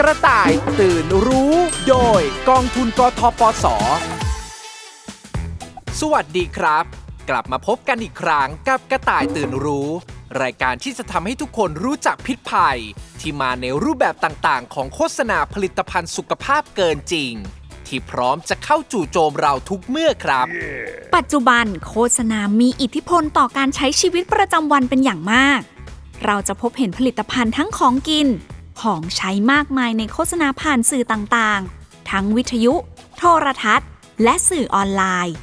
กระต่ายตื่นรู้ โดยกองทุนกทปส สวัสดีครับ กลับมาพบกันอีกครั้งกับกระต่ายตื่นรู้ รายการที่จะทำให้ทุกคนรู้จักพิษภัย ที่มาในรูปแบบต่างๆ ของโฆษณาผลิตภัณฑ์สุขภาพเกินจริง ที่พร้อมจะเข้าจู่โจมเราทุกเมื่อครับ ปัจจุบันโฆษณามีอิทธิพลต่อการใช้ชีวิตประจำวันเป็นอย่างมาก เราจะพบเห็นผลิตภัณฑ์ทั้งของกิน ของใช้มากมายในโฆษณาผ่านสื่อต่างๆ ทั้งวิทยุ โทรทัศน์ และสื่อออนไลน์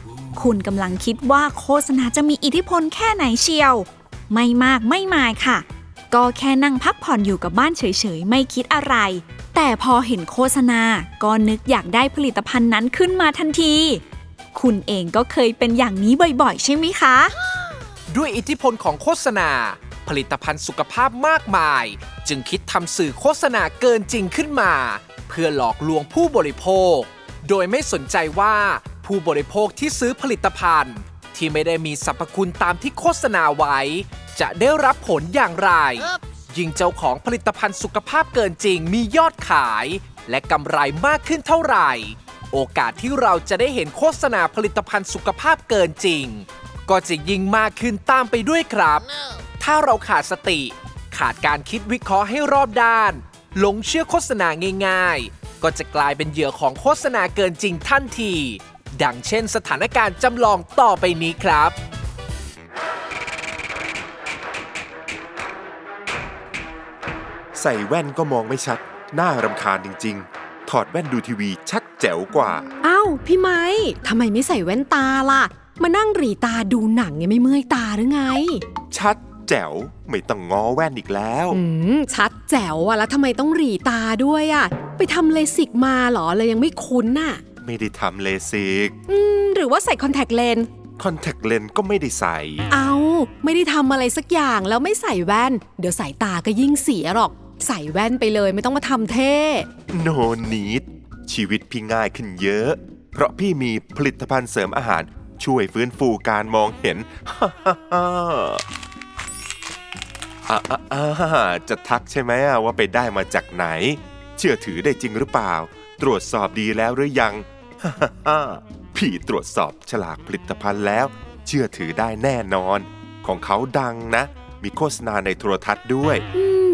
คุณกำลังคิดว่าโฆษณาจะมีอิทธิพลแค่ไหนเชียว ไม่มากไม่มายค่ะ ก็แค่นั่งพักผ่อนอยู่กับบ้านเฉยๆ ไม่คิดอะไร แต่พอเห็นโฆษณา ก็นึกอยากได้ผลิตภัณฑ์นั้นขึ้นมาทันที คุณเองก็เคยเป็นอย่างนี้บ่อยๆ ใช่ไหมคะ ด้วยอิทธิพลของโฆษณา ผลิตภัณฑ์สุขภาพมากมาย จึงคิดทำสื่อโฆษณาเกินจริงขึ้นมา เพื่อหลอกลวงผู้บริโภค โดยไม่สนใจว่าผู้บริโภคที่ซื้อผลิตภัณฑ์ ที่ไม่ได้มีสรรพคุณตามที่โฆษณาไว้ จะได้รับผลอย่างไร ยิ่งเจ้าของผลิตภัณฑ์สุขภาพเกินจริงมียอดขาย และกำไรมากขึ้นเท่าไหร่ โอกาสที่เราจะได้เห็นโฆษณาผลิตภัณฑ์สุขภาพเกินจริง ก็จะยิ่งมากขึ้นตามไปด้วยครับ ถ้าเราขาดสติ ขาดการคิดวิเคราะห์ให้รอบด้าน หลงเชื่อโฆษณาง่าย ๆ ก็จะกลายเป็นเหยื่อของโฆษณาเกินจริงทันที ดังเช่นสถานการณ์จำลองต่อไปนี้ครับ ใส่แว่นก็มองไม่ชัด น่ารำคาญจริง ๆ ถอดแว่นดูทีวีชัดแจ๋วกว่า อ้าวพี่ไม้ทำไมไม่ใส่แว่นตาล่ะ มานั่งหรีตาดูหนังยังไม่เมื่อยตาหรือไง ชัด แจ๋ว ไม่ต้องง้อแว่นอีกแล้ว อืม ชัดแจ๋วอะแล้วทำไมต้องหรีตาด้วยอะไปทำเลสิกมาเหรอเลยยังไม่คุ้นน่ะ ไม่ได้ทำเลสิกอืม หรือว่าใส่คอนแทคเลนส์คอนแทคเลนส์ก็ไม่ได้ใส่ เอาไม่ได้ทำอะไรสักอย่างแล้วไม่ใส่แว่น เดี๋ยวสายตาก็ยิ่งเสียหรอก ใส่แว่นไปเลยไม่ต้องมาทำเท่ โนนีดชีวิตพี่ง่ายขึ้นเยอะ เพราะพี่มีผลิตภัณฑ์เสริมอาหารช่วยฟื้นฟูการมองเห็นอะอะ อะจะทักใช่ไหมว่าไปได้มาจากไหน เชื่อถือได้จริงหรือเปล่า ตรวจสอบดีแล้วหรือยังพี่ตรวจสอบฉลากผลิตภัณฑ์แล้ว เชื่อถือได้แน่นอน ของเขาดังนะ มีโฆษณาในโทรทัศน์ด้วย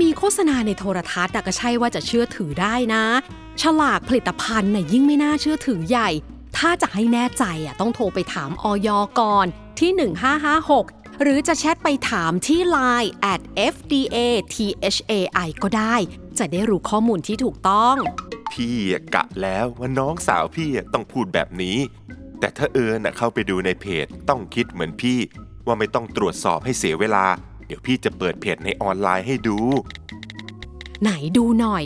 มีโฆษณาในโทรทัศน์อะก็ใช่ว่าจะเชื่อถือได้นะ ฉลากผลิตภัณฑ์น่ะยิ่งไม่น่าเชื่อถือใหญ่ ถ้าจะให้แน่ใจอะต้องโทรไปถามออยก่อนที่ 1556 หรือจะแชทไปถามที่ Line at fda thai ก็ได้ จะได้รู้ข้อมูลที่ถูกต้อง พี่อะกะแล้วว่าน้องสาวพี่อะต้องพูดแบบนี้ แต่ถ้าเอิญน่ะเข้าไปดูในเพจต้องคิดเหมือนพี่ ว่าไม่ต้องตรวจสอบให้เสียเวลา เดี๋ยวพี่จะเปิดเพจในออนไลน์ให้ดู ไหนดูหน่อย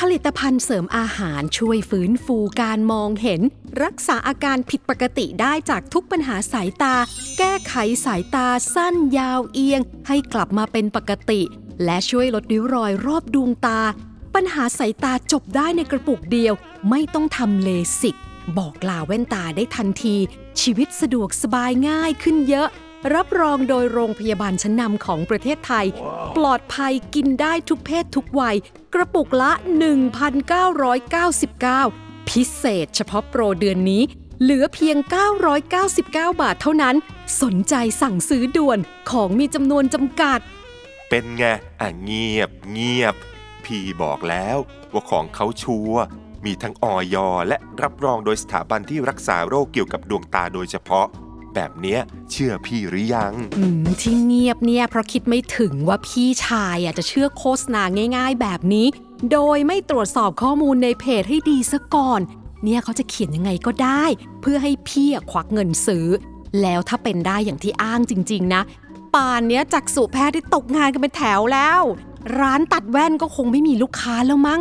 ผลิตภัณฑ์เสริมอาหารช่วยฟื้นฟูการมองเห็น รักษาอาการผิดปกติได้จากทุกปัญหาสายตา แก้ไขสายตาสั้นยาวเอียง ให้กลับมาเป็นปกติ และช่วยลดริ้วรอยรอบดวงตา ปัญหาสายตาจบได้ในกระปุกเดียว ไม่ต้องทำเลสิก บอกลาแว่นตาได้ทันที ชีวิตสะดวกสบายง่ายขึ้นเยอะ รับรองโดยโรงพยาบาลชั้นนำของประเทศไทย ปลอดภัยกินได้ทุกเพศทุกวัย กระปุกละ 1,999 พิเศษเฉพาะโปรเดือนนี้ เหลือเพียง 999 บาทเท่านั้น สนใจสั่งซื้อด่วนของมีจำนวนจำกัด เป็นไง อะเงียบเงียบ พี่บอกแล้วว่าของเขาชัวร์มีทั้งออยและรับรองโดยสถาบันที่รักษาโรคเกี่ยวกับดวงตาโดยเฉพาะ แบบเนี้ยเชื่อพี่หรือยัง อืมที่เงียบเนี่ยเพราะคิดไม่ถึงว่าพี่ชายอะจะเชื่อโฆษณาง่าย ๆ แบบนี้ โดยไม่ตรวจสอบข้อมูลในเพจให้ดีซะก่อน เนี่ยเขาจะเขียนยังไงก็ได้ เพื่อให้พี่อะควักเงินซื้อ แล้วถ้าเป็นได้อย่างที่อ้างจริง ๆ นะ ป่านเนี้ยจักษุแพทย์ได้ตกงานกันเป็นแถวแล้ว ร้านตัดแว่นก็คงไม่มีลูกค้าแล้วมั้ง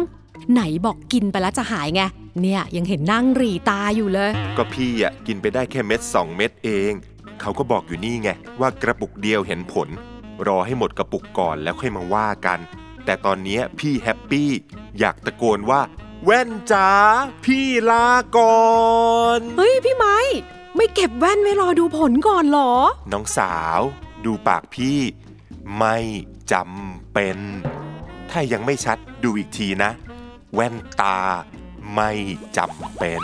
ไหนบอกกินไปแล้วจะหายไง เนี่ยยังเห็นนั่งหรีตาอยู่เลย ก็พี่อะกินไปได้แค่เม็ดสองเม็ดเอง เขาก็บอกอยู่นี่ไง ว่ากระปุกเดียวเห็นผล รอให้หมดกระปุกก่อนแล้วค่อยมาว่ากัน แต่ตอนเนี้ยพี่แฮปปี้ อยากตะโกนว่า แว่นจ๋าพี่ลาก่อนเฮ้ยพี่ไม้ไม่เก็บแว่นไว้รอดูผลก่อนเหรอ น้องสาว ดูปากพี่ ไม่จำเป็น ถ้ายังไม่ชัดดูอีกทีนะ แว่นตา ไม่จำเป็น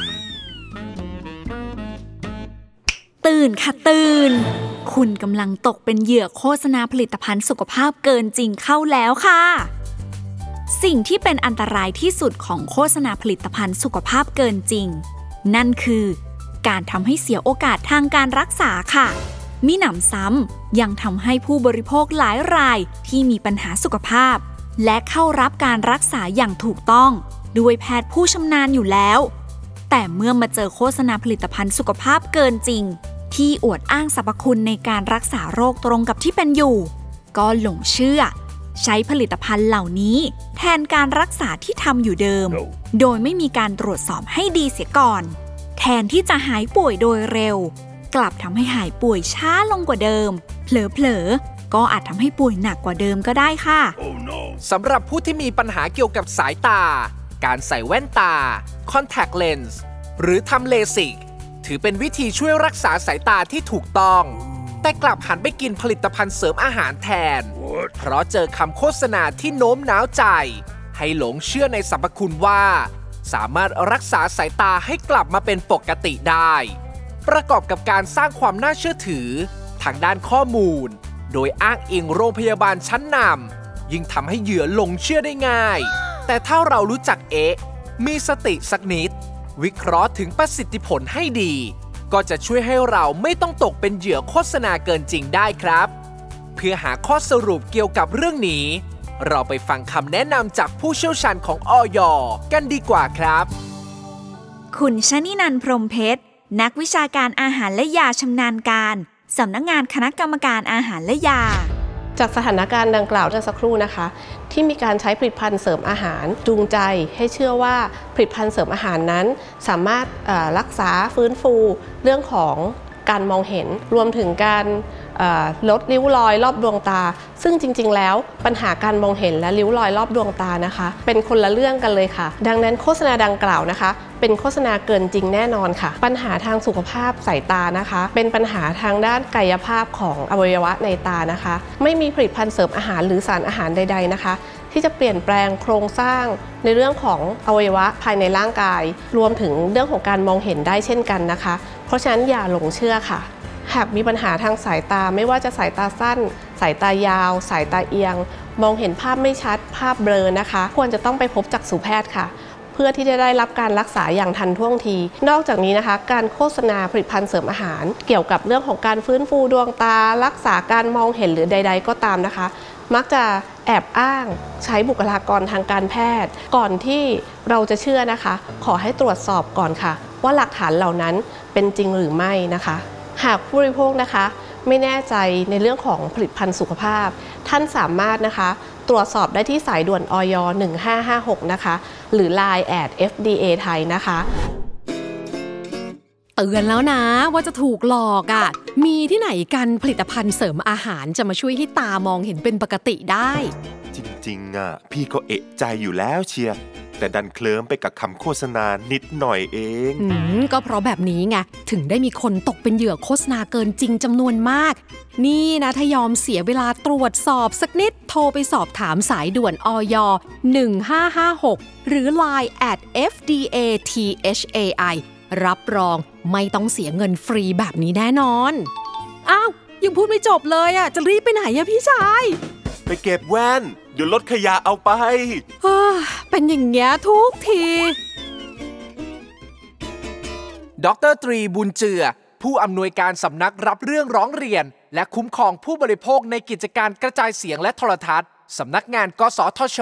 ตื่นค่ะตื่น คุณกำลังตกเป็นเหยื่อโฆษณาผลิตภัณฑ์สุขภาพเกินจริงเข้าแล้วค่ะ สิ่งที่เป็นอันตรายที่สุดของโฆษณาผลิตภัณฑ์สุขภาพเกินจริง นั่นคือ การทำให้เสียโอกาสทางการรักษาค่ะมิหนำซ้ำยังทำให้ผู้บริโภคหลายรายที่มีปัญหาสุขภาพ และเข้ารับการรักษาอย่างถูกต้อง ด้วยแพทย์ผู้ชำนาญอยู่แล้ว แต่เมื่อมาเจอโฆษณาผลิตภัณฑ์สุขภาพเกินจริง ที่อวดอ้างสรรพคุณในการรักษาโรคตรงกับที่เป็นอยู่ ก็หลงเชื่อ ใช้ผลิตภัณฑ์เหล่านี้ แทนการรักษาที่ทำอยู่เดิม โดยไม่มีการตรวจสอบให้ดีเสียก่อน แทนที่จะหายป่วยโดยเร็ว กลับทำให้หายป่วยช้าลงกว่าเดิม เผลอๆก็อาจทำให้ป่วยหนักกว่าเดิมก็ได้ค่ะสำหรับผู้ที่มีปัญหาเกี่ยวกับสายตา การใส่แว่นตา contact lens หรือทำเลสิก ถือเป็นวิธีช่วยรักษาสายตาที่ถูกต้อง แต่กลับหันไปกินผลิตภัณฑ์เสริมอาหารแทน เพราะเจอคำโฆษณาที่โน้มน้าวใจ ให้หลงเชื่อในสรรพคุณว่า สามารถรักษาสายตาให้กลับมาเป็นปกติได้ ประกอบกับการสร้างความน่าเชื่อถือ ทางด้านข้อมูล โดยอ้างอิงโรงพยาบาลชั้นนำยิ่งทำให้เหยื่อหลงเชื่อได้ง่าย แต่ถ้าเรารู้จักเอ๊ะ มีสติสักนิด วิเคราะห์ถึงประสิทธิผลให้ดี ก็จะช่วยให้เราไม่ต้องตกเป็นเหยื่อโฆษณาเกินจริงได้ครับ เพื่อหาข้อสรุปเกี่ยวกับเรื่องนี้ เราไปฟังคำแนะนำจากผู้เชี่ยวชาญของออยกันดีกว่าครับ คุณชนินันท์พรมเพชร นักวิชาการอาหารและยาชำนาญการสำนักงานคณะกรรมการอาหารและยา จากสถานการณ์ดังกล่าวเมื่อสักครู่นะคะ ที่มีการใช้ผลิตภัณฑ์เสริมอาหารจูงใจ ให้เชื่อว่าผลิตภัณฑ์เสริมอาหารนั้น สามารถรักษาฟื้นฟูเรื่องของ การมองเห็นรวมถึงการลดริ้วรอยรอบดวงตา ซึ่งจริง ๆ แล้วปัญหาการมองเห็นและริ้วรอยรอบดวงตานะคะ เป็นคนละเรื่องกันเลยค่ะ ดังนั้นโฆษณาดังกล่าวนะคะ เป็นโฆษณาเกินจริงแน่นอนค่ะ ปัญหาทางสุขภาพสายตานะคะ เป็นปัญหาทางด้านกายภาพของอวัยวะในตานะคะ ไม่มีผลิตภัณฑ์เสริมอาหารหรือสารอาหารใด ๆนะคะ ที่จะเปลี่ยนแปลงโครงสร้างในเรื่องของอวัยวะภายในร่างกาย รวมถึงเรื่องของการมองเห็นได้เช่นกันนะคะ เพราะฉะนั้นอย่าหลงเชื่อค่ะ หากมีปัญหาทางสายตาไม่ว่าจะสายตาสั้น สายตายาว สายตาเอียง มองเห็นภาพไม่ชัดภาพเบลอนะคะ ควรจะต้องไปพบจักษุแพทย์ค่ะ พื่อที่จะได้รับการรักษาอย่างทันท่วงที นอกจากนี้นะคะ การโฆษณาผลิตภัณฑ์เสริมอาหาร เกี่ยวกับเรื่องของการฟื้นฟูดวงตา รักษาการมองเห็นหรือใด ๆ ก็ตามนะคะ มักจะแอบอ้างใช้บุคลากรทางการแพทย์ ก่อนที่เราจะเชื่อนะคะ ขอให้ตรวจสอบก่อนค่ะ ว่าหลักฐานเหล่านั้นเป็นจริงหรือไม่นะคะ หากผู้บริโภคนะคะ ไม่แน่ใจในเรื่องของผลิตภัณฑ์สุขภาพ ท่านสามารถนะคะ ตรวจสอบได้ที่สายด่วนออย1556 นะคะ หรือ Line แอด FDA ไทยนะคะเตือนแล้วนะว่าจะถูกหลอกอะ่ะ มีที่ไหนกันผลิตภัณฑ์เสริมอาหารจะมาช่วยให้ตามองเห็นเป็นปกติได้ จริงๆอะพี่ก็เอะใจอยู่แล้วเชียร์ แต่ดันเคลิ้มไปกับคำโฆษณานิดหน่อยเองอืมก็เพราะแบบนี้ไง ถึงได้มีคนตกเป็นเหยื่อโฆษณาเกินจริงจำนวนมาก นี่นะถ้ายอมเสียเวลาตรวจสอบสักนิดโทรไปสอบถามสายด่วนออย1556 หรือ Line at FDA THAI รับรองไม่ต้องเสียเงินฟรีแบบนี้แน่นอน อ้าว ยังพูดไม่จบเลยอะ จะรีบไปไหนอะพี่ชาย ไปเก็บแว่นเดี๋ยวรถขยะเอาไปเฮ้อเป็นอย่างเงี้ยทุกที ดรตรีบุญเจือ ผู้อำนวยการสำนักรับเรื่องร้องเรียน และคุ้มครองผู้บริโภคในกิจการกระจายเสียงและโทรทัศน์สำนักงานกสทช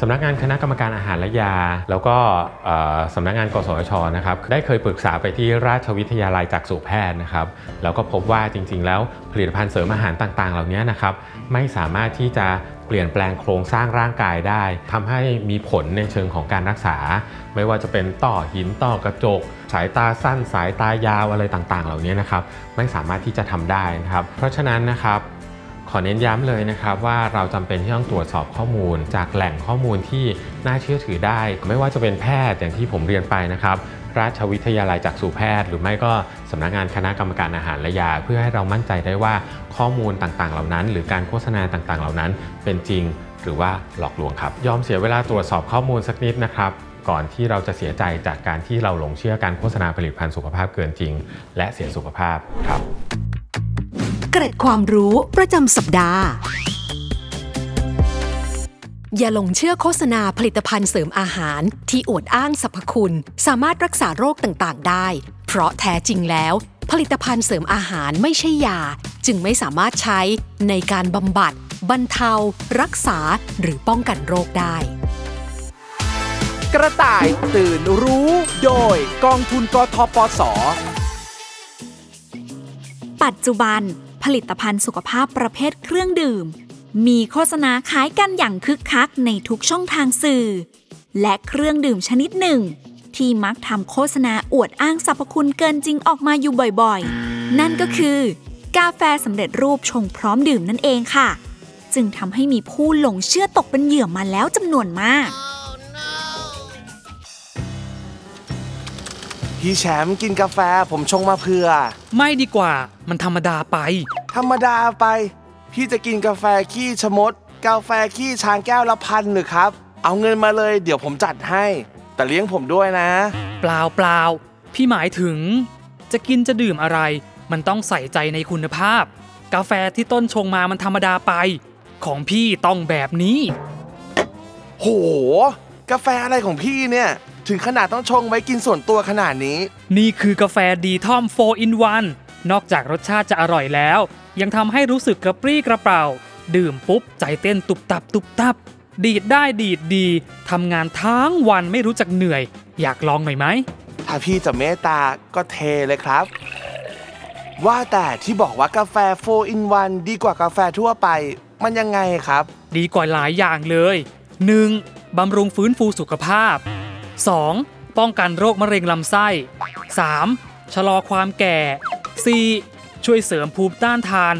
สำนักงานคณะกรรมการอาหารและยา แล้วก็เอ่อสำนักงานกสทชนะครับได้เคยปรึกษาไปที่ราชวิทยาลัยจักษุแพทย์นะครับแล้วก็พบว่าจริงๆ แล้วผลิตภัณฑ์เสริมอาหารต่างๆ เหล่านี้นะครับไม่สามารถที่จะ เปลี่ยนแปลงโครงสร้างร่างกายได้ทำให้มีผลในเชิงของการรักษา ไม่ว่าจะเป็นต่อหินต่อกระจก สายตาสั้น สายตายาวอะไรต่างๆ เหล่านี้นะครับไม่สามารถที่จะทำได้นะครับ เพราะฉะนั้นนะครับขอเน้นย้ำเลยนะครับว่าเราจำเป็นที่ต้องตรวจสอบข้อมูล จากแหล่งข้อมูลที่น่าเชื่อถือได้ ไม่ว่าจะเป็นแพทย์อย่างที่ผมเรียนไปนะครับ ราชวิทยาลัยจักษุแพทย์ หรือไม่ก็สำนักงานคณะกรรมการอาหารและยา เพื่อให้เรามั่นใจได้ว่าข้อมูลต่างๆ เหล่านั้น หรือการโฆษณาต่างๆ เหล่านั้น เป็นจริงหรือว่าหลอกลวงครับยอมเสียเวลาตรวจสอบข้อมูลสักนิดนะครับก่อนที่เราจะเสียใจจากการที่เราหลงเชื่อการโฆษณาผลิตภัณฑ์สุขภาพเกินจริง และเสียสุขภาพครับ เกร็ดความรู้ประจำสัปดาห์ อย่าหลงเชื่อโฆษณาผลิตภัณฑ์เสริมอาหาร ที่อวดอ้างสรรพคุณ สามารถรักษาโรคต่างๆ ได้ เพราะแท้จริงแล้ว ผลิตภัณฑ์เสริมอาหารไม่ใช่ยา จึงไม่สามารถใช้ในการบำบัด บรรเทา รักษาหรือป้องกันโรคได้ กระต่ายตื่นรู้ โดยกองทุนกทปส ปัจจุบัน ผลิตภัณฑ์สุขภาพประเภทเครื่องดื่ม มีโฆษณาขายกันอย่างคึกคักในทุกช่องทางสื่อ และเครื่องดื่มชนิดหนึ่ง ที่มักทำโฆษณาอวดอ้างสรรพคุณเกินจริงออกมาอยู่บ่อยๆ นั่นก็คือ กาแฟสำเร็จรูปชงพร้อมดื่มนั่นเองค่ะ จึงทำให้มีผู้หลงเชื่อตกเป็นเหยื่อมาแล้วจำนวนมาก พี่แชมป์กินกาแฟผมชงมาเพื่อ ไม่ดีกว่ามันธรรมดาไป ธรรมดาไป พี่จะกินกาแฟขี้ชะมด กาแฟขี้ช้างแก้วละพันหรือครับ เอาเงินมาเลยเดี๋ยวผมจัดให้ แต่เลี้ยงผมด้วยนะ เปล่าเปล่าพี่หมายถึง จะกินจะดื่มอะไร มันต้องใส่ใจในคุณภาพ กาแฟที่ต้นชงมามันธรรมดาไป ของพี่ต้องแบบนี้ โห กาแฟอะไรของพี่เนี่ย ถึงขนาดต้องชงไว้กินส่วนตัวขนาดนี้ นี่คือกาแฟดีทอม 4 in 1 นอกจากรสชาติจะอร่อยแล้ว ยังทำให้รู้สึกกระปรี้กระเปร่า ดื่มปุ๊บ ใจเต้นตุบตับตุบตับ ดีดได้ดีดดีทำงานทั้งวันไม่รู้จักเหนื่อย อยากลองหน่อยไหม ถ้าพี่จะเมตตาก็เทเลยครับ ว่าแต่ที่บอกว่ากาแฟ4 in 1ดีกว่ากาแฟทั่วไป มันยังไงครับ ดีกว่าหลายอย่างเลย 1. บำรุงฟื้นฟูสุขภาพ 2. ป้องกันโรคมะเร็งลำไส้ 3. ชะลอความแก่ 4. ช่วยเสริมภูมิต้านทาน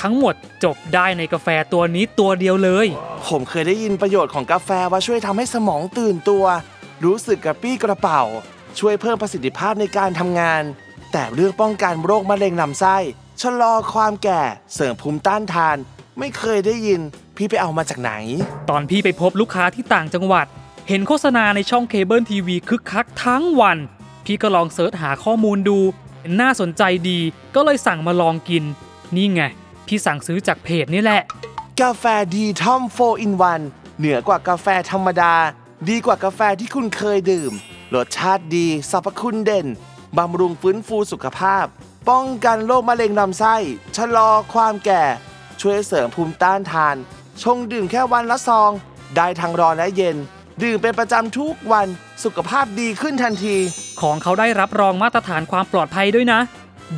ทั้งหมดจบได้ในกาแฟตัวนี้ตัวเดียวเลย ผมเคยได้ยินประโยชน์ของกาแฟว่าช่วยทำให้สมองตื่นตัว รู้สึกกระปรี้กระเปร่า ช่วยเพิ่มประสิทธิภาพในการทำงาน แต่เรื่องป้องกันโรคมะเร็งลำไส้ชะลอความแก่ เสริมภูมิต้านทาน ไม่เคยได้ยิน พี่ไปเอามาจากไหน ตอนพี่ไปพบลูกค้าที่ต่างจังหวัด เห็นโฆษณาในช่องเคเบิลทีวีคึกคักทั้งวัน พี่ก็ลอง search หาข้อมูลดู น่าสนใจดีก็เลยสั่งมาลองกิน นี่ไง พี่สั่งซื้อจากเพจนี่แหละ กาแฟดีทอม4 in 1เหนือกว่ากาแฟธรรมดา ดีกว่ากาแฟที่คุณเคยดื่ม รสชาติดีสรรพคุณเด่น บำรุงฟื้นฟูสุขภาพ ป้องกันโรคมะเร็งลำไส้ ชะลอความแก่ ช่วยเสริมภูมิต้านทาน ชงดื่มแค่วันละซอง ได้ทั้งร้อนและเย็น ดื่มเป็นประจำทุกวันสุขภาพดีขึ้นทันที ของเขาได้รับรองมาตรฐานความปลอดภัยด้วยนะ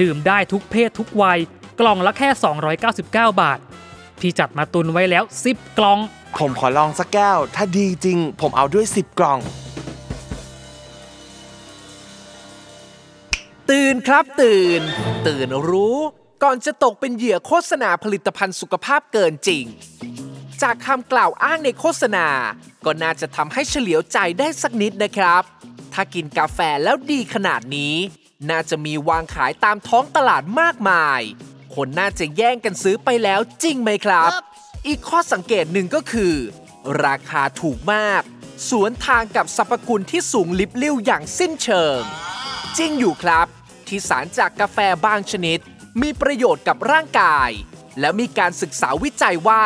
ดื่มได้ทุกเพศทุกวัย กล่องละแค่ 299 บาท พี่จัดมาตุนไว้แล้ว 10 กล่อง ผมขอลองสักแก้ว ถ้าดีจริง ผมเอาด้วย 10 กล่อง ตื่นครับตื่น ตื่นรู้ ก่อนจะตกเป็นเหยื่อโฆษณาผลิตภัณฑ์สุขภาพเกินจริง จากคำกล่าวอ้างในโฆษณา ก็น่าจะทำให้เฉลียวใจได้สักนิดนะครับ ถ้ากินกาแฟแล้วดีขนาดนี้ น่าจะมีวางขายตามท้องตลาดมากมาย คนน่าจะแย่งกันซื้อไปแล้วจริงไหมครับ อีกข้อสังเกตหนึ่งก็คือ ราคาถูกมาก สวนทางกับสรรพคุณที่สูงลิบลิ่วอย่างสิ้นเชิง จริงอยู่ครับ ที่สารจากกาแฟบางชนิด มีประโยชน์กับร่างกาย และมีการศึกษาวิจัยว่า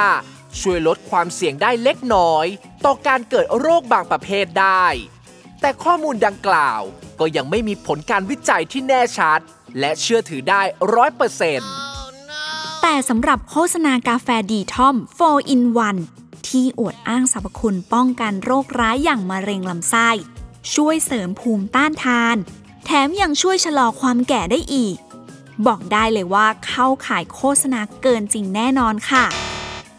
ช่วยลดความเสี่ยงได้เล็กน้อย ต่อการเกิดโรคบางประเภทได้ แต่ข้อมูลดังกล่าว ก็ยังไม่มีผลการวิจัยที่แน่ชัด และเชื่อถือได้ร้อยเปอร์เซ็นต์แต่สำหรับโฆษณากาแฟดีทอม 4 in 1 ที่อวดอ้างสรรพคุณป้องกันโรคร้ายอย่างมะเร็งลำไส้ ช่วยเสริมภูมิต้านทาน แถมยังช่วยชะลอความแก่ได้อีก บอกได้เลยว่าเข้าขายโฆษณาเกินจริงแน่นอนค่ะ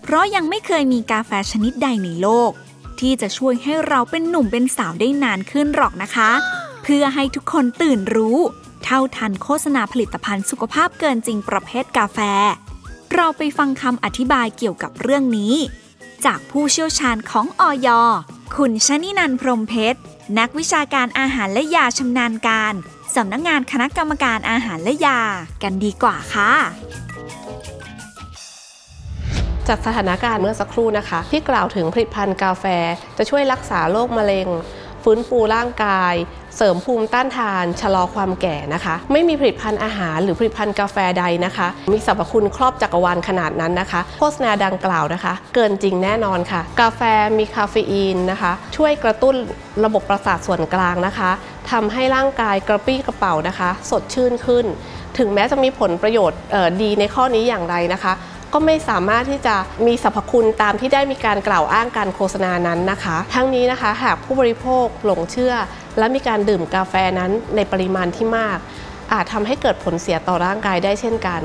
เพราะยังไม่เคยมีกาแฟชนิดใดในโลก ที่จะช่วยให้เราเป็นหนุ่มเป็นสาวได้นานขึ้นหรอกนะคะ เพื่อให้ทุกคนตื่นรู้ เท่าทันโฆษณาผลิตภัณฑ์สุขภาพเกินจริงประเภทกาแฟ เราไปฟังคำอธิบายเกี่ยวกับเรื่องนี้ จากผู้เชี่ยวชาญของออยคุณชนินันท์พรมเพชร นักวิชาการอาหารและยาชำนาญการสำนักงานคณะกรรมการอาหารและยา กันดีกว่าค่ะ จากสถานการณ์เมื่อสักครู่นะคะ ที่กล่าวถึงผลิตภัณฑ์กาแฟ จะช่วยรักษาโรคมะเร็ง ฟื้นฟูร่างกาย เสริมภูมิต้านทาน ชะลอความแก่นะคะ ไม่มีผลิตภัณฑ์อาหารหรือผลิตภัณฑ์กาแฟใดนะคะ มีสรรพคุณครอบจักรวาลขนาดนั้นนะคะ โฆษณาดังกล่าวนะคะ เกินจริงแน่นอนค่ะ กาแฟมีคาเฟอีนนะคะ ช่วยกระตุ้นระบบประสาทส่วนกลางนะคะทำให้ร่างกายกระปรี้กระเป๋านะคะ สดชื่นขึ้น ถึงแม้จะมีผลประโยชน์ดีในข้อนี้อย่างไรนะคะ ก็ไม่สามารถที่จะมีสรรพคุณตามที่ได้มีการกล่าวอ้างการโฆษณานั้นนะคะ ทั้งนี้นะคะหากผู้บริโภคหลงเชื่อ และมีการดื่มกาแฟนั้นในปริมาณที่มาก อาจทำให้เกิดผลเสียต่อร่างกายได้เช่นกัน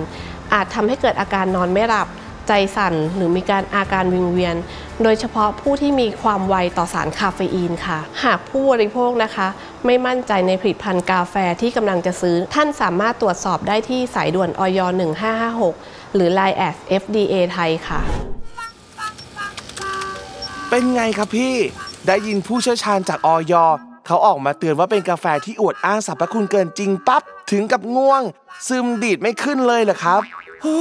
อาจทำให้เกิดอาการนอนไม่หลับใจสั่นหรือมีการอาการวิงเวียน โดยเฉพาะผู้ที่มีความไวต่อสารคาเฟอีนค่ะ หากผู้บริโภคนะคะ ไม่มั่นใจในผลิตภัณฑ์กาแฟที่กำลังจะซื้อ ท่านสามารถตรวจสอบได้ที่สายด่วนออย1556 หรือ Line at FDA ไทยค่ะ เป็นไงครับพี่ ได้ยินผู้เชี่ยวชาญจากออยเขาออกมาเตือนว่าเป็นกาแฟที่อวดอ้างสรรพคุณเกินจริงปั๊บ ถึงกับง่วง ซึมดีดไม่ขึ้นเลยเหรอครับโอ้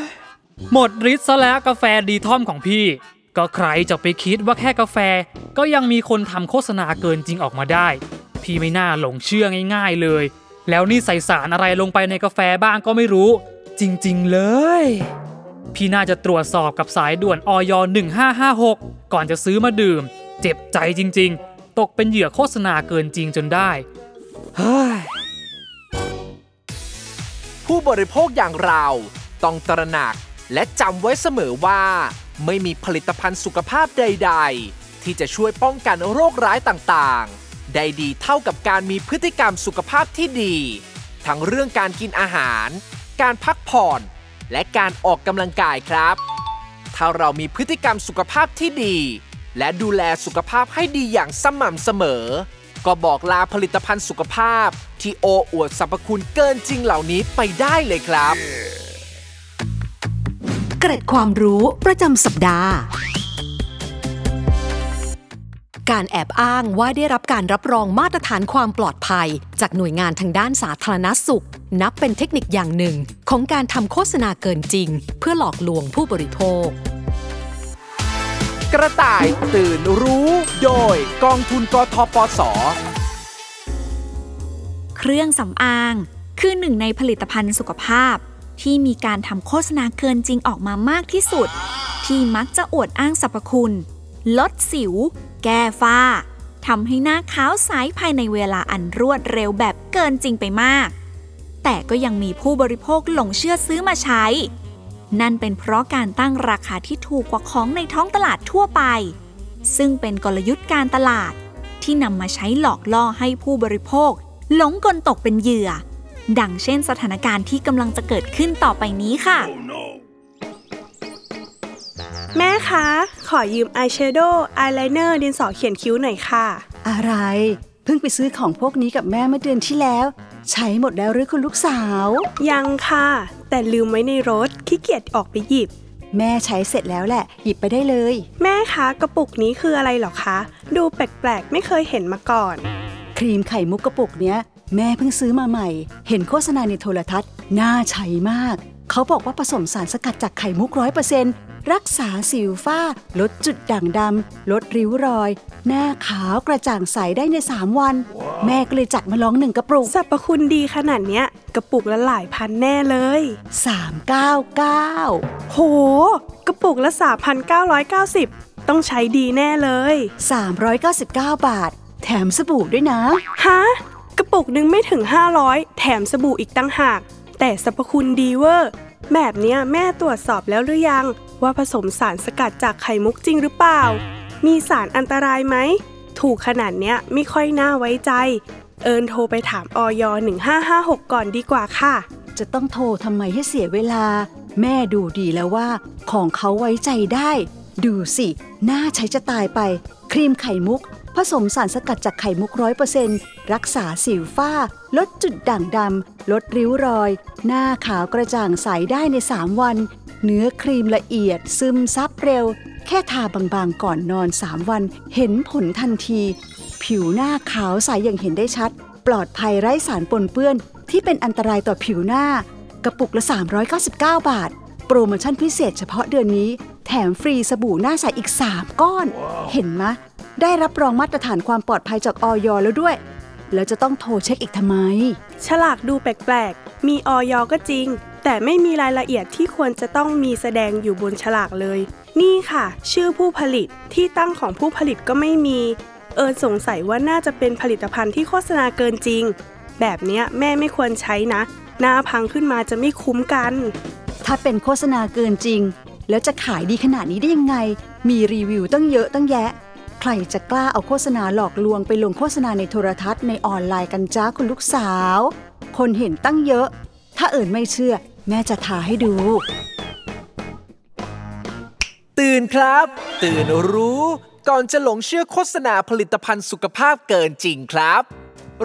ยหมดฤทธิ์ซะแล้วกาแฟดีทอมของพี่ ก็ใครจะไปคิดว่าแค่กาแฟ ก็ยังมีคนทำโฆษณาเกินจริงออกมาได้ พี่ไม่น่าหลงเชื่อง่าย ๆเลย แล้วนี่ใส่สารอะไรลงไปในกาแฟบ้างก็ไม่รู้ จริง ๆ เลย พี่น่าจะตรวจสอบกับสายด่วนออย1556 ก่อนจะซื้อมาดื่ม เจ็บใจจริง ๆ ตกเป็นเหยื่อโฆษณาเกินจริงจนได้เฮ้ยผู้บริโภคอย่างเราต้องตระหนักและจำไว้เสมอว่า ไม่มีผลิตภัณฑ์สุขภาพใด ๆ ที่จะช่วยป้องกันโรคร้ายต่างๆ ได้ดีเท่ากับการมีพฤติกรรมสุขภาพที่ดี ทั้งเรื่องการกินอาหาร การพักผ่อน และการออกกำลังกายครับ ถ้าเรามีพฤติกรรมสุขภาพที่ดี และดูแลสุขภาพให้ดีอย่างสม่ำเสมอ ก็บอกลาผลิตภัณฑ์สุขภาพ ที่โอ้อวดสรรพคุณเกินจริงเหล่านี้ไปได้เลยครับ เกร็ดความรู้ประจำสัปดาห์ การแอบอ้างว่าได้รับการรับรองมาตรฐานความปลอดภัย จากหน่วยงานทางด้านสาธารณสุข นับเป็นเทคนิคอย่างหนึ่ง ของการทำโฆษณาเกินจริง เพื่อหลอกลวงผู้บริโภค กระต่ายตื่นรู้ โดยกองทุนกทปส เครื่องสำอาง คือหนึ่งในผลิตภัณฑ์สุขภาพ ที่มีการทำโฆษณาเกินจริงออกมามากที่สุด ที่มักจะอวดอ้างสรรพคุณ ลดสิว แก้ฝ้าทำให้หน้าขาวใสภายในเวลาอันรวดเร็วแบบเกินจริงไปมาก แต่ก็ยังมีผู้บริโภคหลงเชื่อซื้อมาใช้ นั่นเป็นเพราะการตั้งราคาที่ถูกกว่าของในท้องตลาดทั่วไป ซึ่งเป็นกลยุทธ์การตลาด ที่นำมาใช้หลอกล่อให้ผู้บริโภค หลงกลตกเป็นเหยื่อ ดังเช่นสถานการณ์ที่กำลังจะเกิดขึ้นต่อไปนี้ค่ะ แม่คะ ขอยืมอายแชโดว์อายไลเนอร์ดินสอเขียนคิ้วหน่อยค่ะ อะไร เพิ่งไปซื้อของพวกนี้กับแม่เมื่อเดือนที่แล้ว ใช้หมดแล้วหรือคุณลูกสาว ยังค่ะ แต่ลืมไว้ในรถขี้เกียจออกไปหยิบ แม่ใช้เสร็จแล้วแหละ หยิบไปได้เลย แม่คะกระปุกนี้คืออะไรเหรอคะ ดูแปลกๆ ไม่เคยเห็นมาก่อน ครีมไข่มุกกระปุกเนี้ย แม่เพิ่งซื้อมาใหม่ เห็นโฆษณาในโทรทัศน์ น่าใช้มาก เขาบอกว่าผสมสารสกัดจากไข่มุกร้อยเปอร์เซ็นต์ รักษาสิวฝ้า ลดจุดด่างดำ ลดริ้วรอย หน้าขาวกระจ่างใสได้ใน 3 วัน แม่ก็เลยจัดมาลองหนึ่งกระปุกสรรพคุณดีขนาดเนี้ย กระปุกละหลายพันแน่เลย 399 โห กระปุกละ 3,990 ต้องใช้ดีแน่เลย 399 บาท แถมสบู่ด้วยนะ ฮะ กระปุกหนึ่งไม่ถึง 500 แถมสบู่อีกตั้งหาก แต่สรรพคุณดีเวอร์ แบบเนี้ยแม่ตรวจสอบแล้วหรือยัง ว่าผสมสารสกัดจากไข่มุกจริงหรือเปล่า มีสารอันตรายไหม ถูกขนาดเนี้ยไม่ค่อยน่าไว้ใจ เอิญโทรไปถามออย1556 ก่อนดีกว่าค่ะ จะต้องโทรทำไมให้เสียเวลา แม่ดูดีแล้วว่า ของเขาไว้ใจได้ ดูสิน่าใช้จะตายไป ครีมไข่มุก ผสมสารสกัดจากไข่มุกร้อยเปอร์เซ็นต์รักษาสิวฝ้า ลดจุดด่างดำ ลดริ้วรอย หน้าขาวกระจ่างใสได้ใน 3 วัน เนื้อครีมละเอียด ซึมซับเร็ว แค่ทาบางๆก่อนนอน 3 วัน เห็นผลทันที ผิวหน้าขาวใสอย่างเห็นได้ชัด ปลอดภัยไร้สารปนเปื้อน ที่เป็นอันตรายต่อผิวหน้า กระปุกละ 399 บาท โปรโมชั่นพิเศษเฉพาะเดือนนี้ แถมฟรีสบู่หน้าใสอีก 3 ก้อนเห็นไหม ได้รับรองมาตรฐานความปลอดภัยจากออยแล้วด้วย แล้วจะต้องโทรเช็คอีกทำไม ฉลากดูแปลกๆ มีออยก็จริง แต่ไม่มีรายละเอียดที่ควรจะต้องมีแสดงอยู่บนฉลากเลย นี่ค่ะ ชื่อผู้ผลิตที่ตั้งของผู้ผลิตก็ไม่มี เอิญสงสัยว่าน่าจะเป็นผลิตภัณฑ์ที่โฆษณาเกินจริง แบบเนี้ยแม่ไม่ควรใช้นะ หน้าพังขึ้นมาจะไม่คุ้มกัน ถ้าเป็นโฆษณาเกินจริง แล้วจะขายดีขนาดนี้ได้ยังไง มีรีวิวตั้งเยอะตั้งแยะ ใครจะกล้าเอาโฆษณาหลอกลวงไปลงโฆษณาในโทรทัศน์ในออนไลน์กันจ้าคุณลูกสาว คนเห็นตั้งเยอะ ถ้าเอิญไม่เชื่อ แม่จะทาให้ดู ตื่นครับ ตื่นรู้ก่อนจะหลงเชื่อโฆษณาผลิตภัณฑ์สุขภาพเกินจริงครับ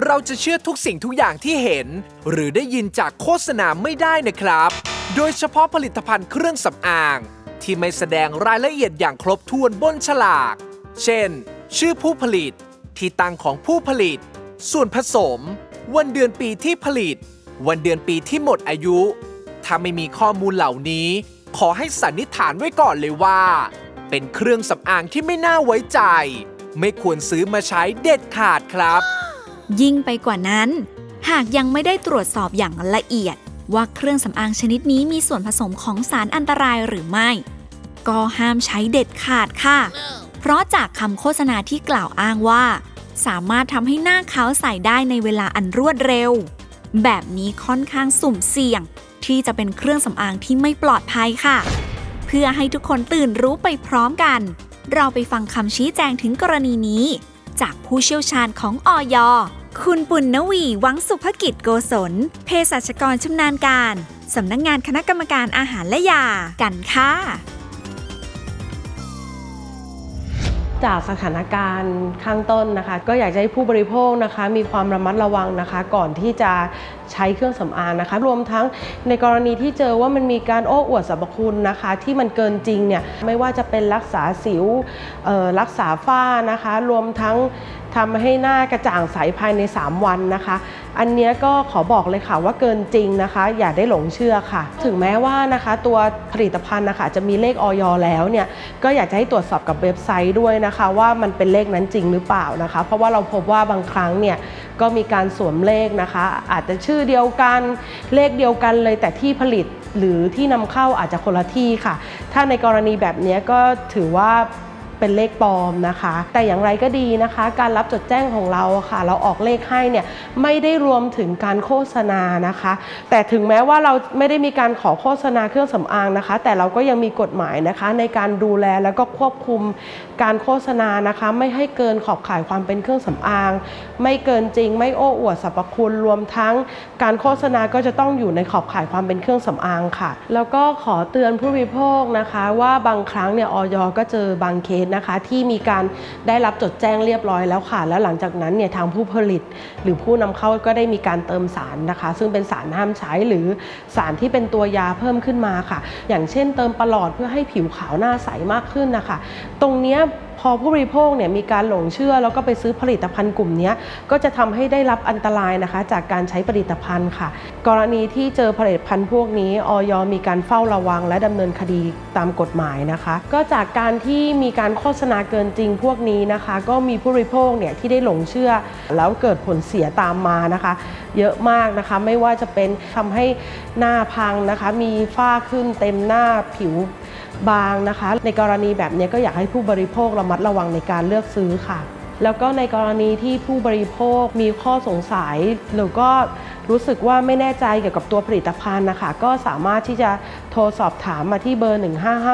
เราจะเชื่อทุกสิ่งทุกอย่างที่เห็น หรือได้ยินจากโฆษณาไม่ได้นะครับ โดยเฉพาะผลิตภัณฑ์เครื่องสำอาง ที่ไม่แสดงรายละเอียดอย่างครบถ้วนบนฉลาก เช่น ชื่อผู้ผลิต ที่ตั้งของผู้ผลิต ส่วนผสม วันเดือนปีที่ผลิต วันเดือนปีที่หมดอายุ ถ้าไม่มีข้อมูลเหล่านี้ ขอให้สันนิษฐานไว้ก่อนเลยว่า เป็นเครื่องสำอางที่ไม่น่าไว้ใจ ไม่ควรซื้อมาใช้เด็ดขาดครับ ยิ่งไปกว่านั้น หากยังไม่ได้ตรวจสอบอย่างละเอียด ว่าเครื่องสำอางชนิดนี้มีส่วนผสมของสารอันตรายหรือไม่ ก็ห้ามใช้เด็ดขาดค่ะ เพราะจากคำโฆษณาที่กล่าวอ้างว่า สามารถทำให้หน้าขาวใสได้ในเวลาอันรวดเร็ว แบบนี้ค่อนข้างสุ่มเสี่ยง ที่จะเป็นเครื่องสำอางที่ไม่ปลอดภัยค่ะ เพื่อให้ทุกคนตื่นรู้ไปพร้อมกัน เราไปฟังคำชี้แจงถึงกรณีนี้ จากผู้เชี่ยวชาญของออยคุณปุณณวีวังสุภกิจโกศลเภสัชกรชำนาญการ สำนักงงานคณะกรรมการอาหารและยา กันค่ะ จากสถานการณ์ข้างต้นนะคะ ก็อยากให้ผู้บริโภคนะคะ มีความระมัดระวังนะคะ ก่อนที่จะใช้เครื่องสำอางนะคะ รวมทั้งในกรณีที่เจอว่ามันมีการโอ้อวดสรรพคุณนะคะ ที่มันเกินจริงเนี่ยไม่ว่าจะเป็นรักษาสิวรักษาฝ้านะคะ รวมทั้ง ทำให้หน้ากระจ่างใสภายใน 3 วันนะคะ อันนี้ก็ขอบอกเลยค่ะว่าเกินจริงนะคะ อย่าได้หลงเชื่อค่ะ ถึงแม้ว่านะคะตัวผลิตภัณฑ์นะคะจะมีเลขออยแล้วเนี่ยก็อยากจะให้ตรวจสอบกับเว็บไซต์ด้วยนะคะ ว่ามันเป็นเลขนั้นจริงหรือเปล่านะคะ เพราะว่าเราพบว่าบางครั้งเนี่ยก็มีการสวมเลขนะคะ อาจจะชื่อเดียวกันเลขเดียวกันเลยแต่ที่ผลิตหรือที่นำเข้าอาจจะคนละที่ค่ะ ถ้าในกรณีแบบนี้ก็ถือว่า เป็นเลขปลอมนะคะ แต่อย่างไรก็ดีนะคะ การรับจดแจ้งของเราค่ะ เราออกเลขให้เนี่ยไม่ได้รวมถึงการโฆษณานะคะ แต่ถึงแม้ว่าเราไม่ได้มีการขอโฆษณาเครื่องสำอางนะคะ แต่เราก็ยังมีกฎหมายนะคะ ในการดูแลแล้วก็ควบคุม การโฆษณานะคะ ไม่ให้เกินขอบข่ายความเป็นเครื่องสำอาง ไม่เกินจริง ไม่โอ้อวดสรรพคุณรวมทั้ง การโฆษณาก็จะต้องอยู่ในขอบข่ายความเป็นเครื่องสำอางค่ะ แล้วก็ขอเตือนผู้บริโภคนะคะว่าบางครั้งเนี่ยออยก็เจอบางเคสนะคะ ที่มีการได้รับจดแจ้งเรียบร้อยแล้วค่ะ แล้วหลังจากนั้นเนี่ยทางผู้ผลิต หรือผู้นำเข้าก็ได้มีการเติมสารนะคะ ซึ่งเป็นสารห้ามใช้หรือสารที่เป็นตัวยาเพิ่มขึ้นมาค่ะ อย่างเช่นเติมประหลอดเพื่อให้ผิวขาวหน้าใสมากขึ้นนะคะ ตรงเนี้ย พอผู้บริโภคเนี่ยมีการหลงเชื่อ แล้วก็ไปซื้อผลิตภัณฑ์กลุ่มนี้ก็จะทำให้ได้รับอันตรายนะคะ จากการใช้ผลิตภัณฑ์ค่ะ กรณีที่เจอผลิตภัณฑ์พวกนี้ออยมีการเฝ้าระวัง และดำเนินคดีตามกฎหมายนะคะ ก็จากการที่มีการโฆษณาเกินจริงพวกนี้นะคะ ก็มีผู้บริโภคเนี่ยที่ได้หลงเชื่อ แล้วเกิดผลเสียตามมานะคะ เยอะมากนะคะไม่ว่าจะเป็นทำให้หน้าพังนะคะ มีฝ้าขึ้นเต็มหน้าผิวบางนะคะ ในกรณีแบบนี้ก็อยากให้ผู้บริโภคระมัดระวังในการเลือกซื้อค่ะ แล้วก็ในกรณีที่ผู้บริโภคมีข้อสงสัย หรือก็รู้สึกว่าไม่แน่ใจเกี่ยวกับตัวผลิตภัณฑ์นะคะ ก็สามารถที่จะโทรสอบถามมาที่เบอร์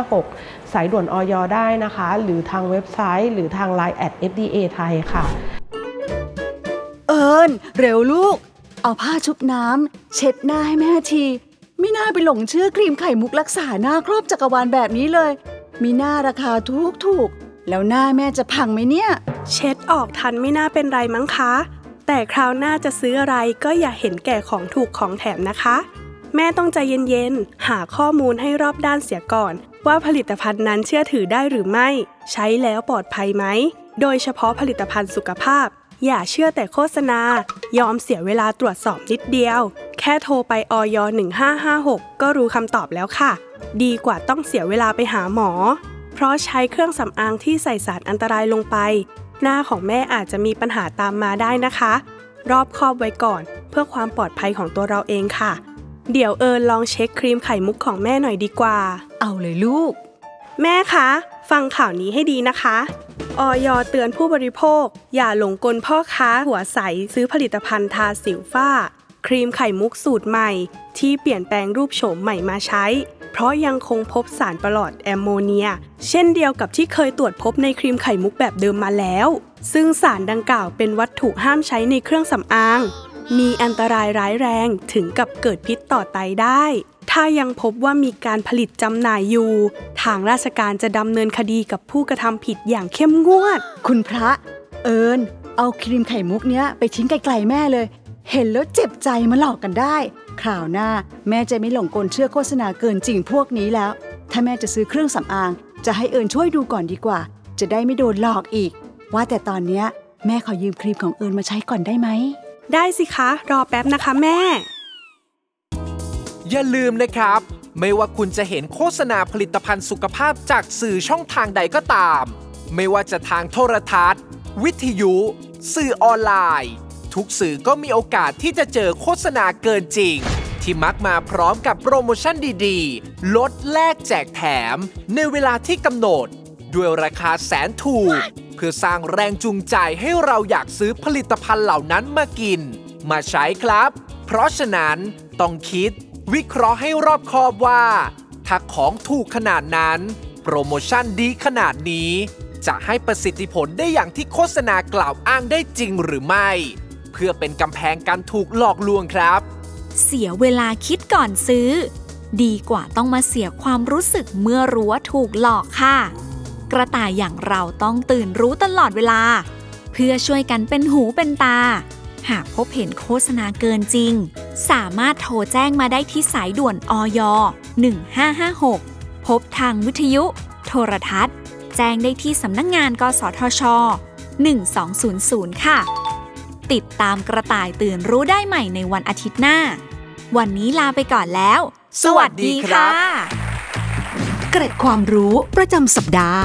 1556 สายด่วนออยได้นะคะ หรือทางเว็บไซต์ หรือทาง Line at FDA ไทยค่ะ เอิญเร็วลูก เอาผ้าชุบน้ำเช็ดหน้าให้แม่ที ไม่น่าไปหลงเชื่อครีมไข่มุกรักษาหน้าครอบจักรวาลแบบนี้เลย มีหน้าราคาถูกถูก แล้วหน้าแม่จะพังไหมเนี่ย เช็ดออกทันไม่น่าเป็นไรมั้งคะ แต่คราวหน้าจะซื้ออะไรก็อย่าเห็นแก่ของถูกของแถมนะคะ แม่ต้องใจเย็นๆ หาข้อมูลให้รอบด้านเสียก่อน ว่าผลิตภัณฑ์นั้นเชื่อถือได้หรือไม่ ใช้แล้วปลอดภัยไหม โดยเฉพาะผลิตภัณฑ์สุขภาพ อย่าเชื่อแต่โฆษณา ยอมเสียเวลาตรวจสอบนิดเดียว แค่โทรไปออย 1556 ก็รู้คำตอบแล้วค่ะ ดีกว่าต้องเสียเวลาไปหาหมอ เพราะใช้เครื่องสำอางที่ใส่สารอันตรายลงไป หน้าของแม่อาจจะมีปัญหาตามมาได้นะคะ รอบคอบไว้ก่อน เพื่อความปลอดภัยของตัวเราเองค่ะ เดี๋ยวเอิญลองเช็คครีมไข่มุกของแม่หน่อยดีกว่า เอาเลยลูก แม่คะ ฟังข่าวนี้ให้ดีนะคะออยเตือนผู้บริโภค อย่าหลงกลพ่อค้าหัวใสซื้อผลิตภัณฑ์ทาสิวฝ้า ครีมไข่มุกสูตรใหม่ ที่เปลี่ยนแปลงรูปโฉมใหม่มาใช้ เพราะยังคงพบสารประหลอดแอมโมเนีย เช่นเดียวกับที่เคยตรวจพบในครีมไข่มุกแบบเดิมมาแล้ว ซึ่งสารดังกล่าวเป็นวัตถุห้ามใช้ในเครื่องสำอาง มีอันตรายร้ายแรงถึงกับเกิดพิษต่อไตได้ ถ้ายังพบว่ามีการผลิตจำหน่ายอยู่ ทางราชการจะดำเนินคดีกับผู้กระทำผิดอย่างเข้มงวด คุณพระ เอิญเอาครีมไข่มุกเนี้ยไปทิ้งไกลๆแม่เลย เห็นแล้วเจ็บใจมาหลอกกันได้ คราวหน้าแม่จะไม่หลงกลเชื่อโฆษณาเกินจริงพวกนี้แล้ว ถ้าแม่จะซื้อเครื่องสำอาง จะให้เอิญช่วยดูก่อนดีกว่า จะได้ไม่โดนหลอกอีก ว่าแต่ตอนเนี้ยแม่ขอยืมครีมของเอิญมาใช้ก่อนได้ไหม ได้สิคะ รอแป๊บนะคะแม่ อย่าลืมนะครับ ไม่ว่าคุณจะเห็นโฆษณาผลิตภัณฑ์สุขภาพจากสื่อช่องทางใดก็ตาม ไม่ว่าจะทางโทรทัศน์ วิทยุ สื่อออนไลน์ ทุกสื่อก็มีโอกาสที่จะเจอโฆษณาเกินจริง ที่มักมาพร้อมกับโปรโมชั่นดีๆ ลดแลกแจกแถม ในเวลาที่กำหนด ด้วยราคาแสนถูก เพื่อสร้างแรงจูงใจให้เราอยากซื้อผลิตภัณฑ์เหล่านั้นมากิน มาใช้ครับ เพราะฉะนั้นต้องคิด วิเคราะห์ให้รอบคอบว่า ถ้าของถูกขนาดนั้น โปรโมชั่นดีขนาดนี้จะให้ประสิทธิผลได้อย่างที่โฆษณากล่าวอ้างได้จริงหรือไม่ เพื่อเป็นกำแพงการถูกหลอกลวงครับ เสียเวลาคิดก่อนซื้อ ดีกว่าต้องมาเสียความรู้สึกเมื่อรู้ว่าถูกหลอกค่ะ กระต่ายอย่างเราต้องตื่นรู้ตลอดเวลา เพื่อช่วยกันเป็นหูเป็นตา หากพบเห็นโฆษณาเกินจริง สามารถโทรแจ้งมาได้ที่สายด่วนอย1556 พบทางวิทยุ โทรทัศน์ แจ้งได้ที่สำนักงงาน กสทช 1200 ค่ะ ติดตามกระต่ายตื่นรู้ได้ใหม่ในวันอาทิตย์หน้า วันนี้ลาไปก่อนแล้ว สวัสดีครับเกร็ดความรู้ประจำสัปดาห์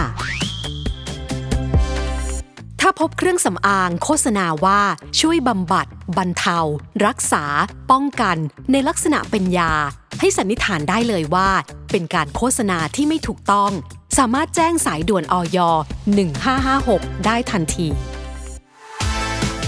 ถ้าพบเครื่องสำอางโฆษณาว่าช่วยบำบัด บรรเทา รักษา ป้องกัน ในลักษณะเป็นยา ให้สันนิษฐานได้เลยว่า เป็นการโฆษณาที่ไม่ถูกต้อง สามารถแจ้งสายด่วนอย 1556 ได้ทันที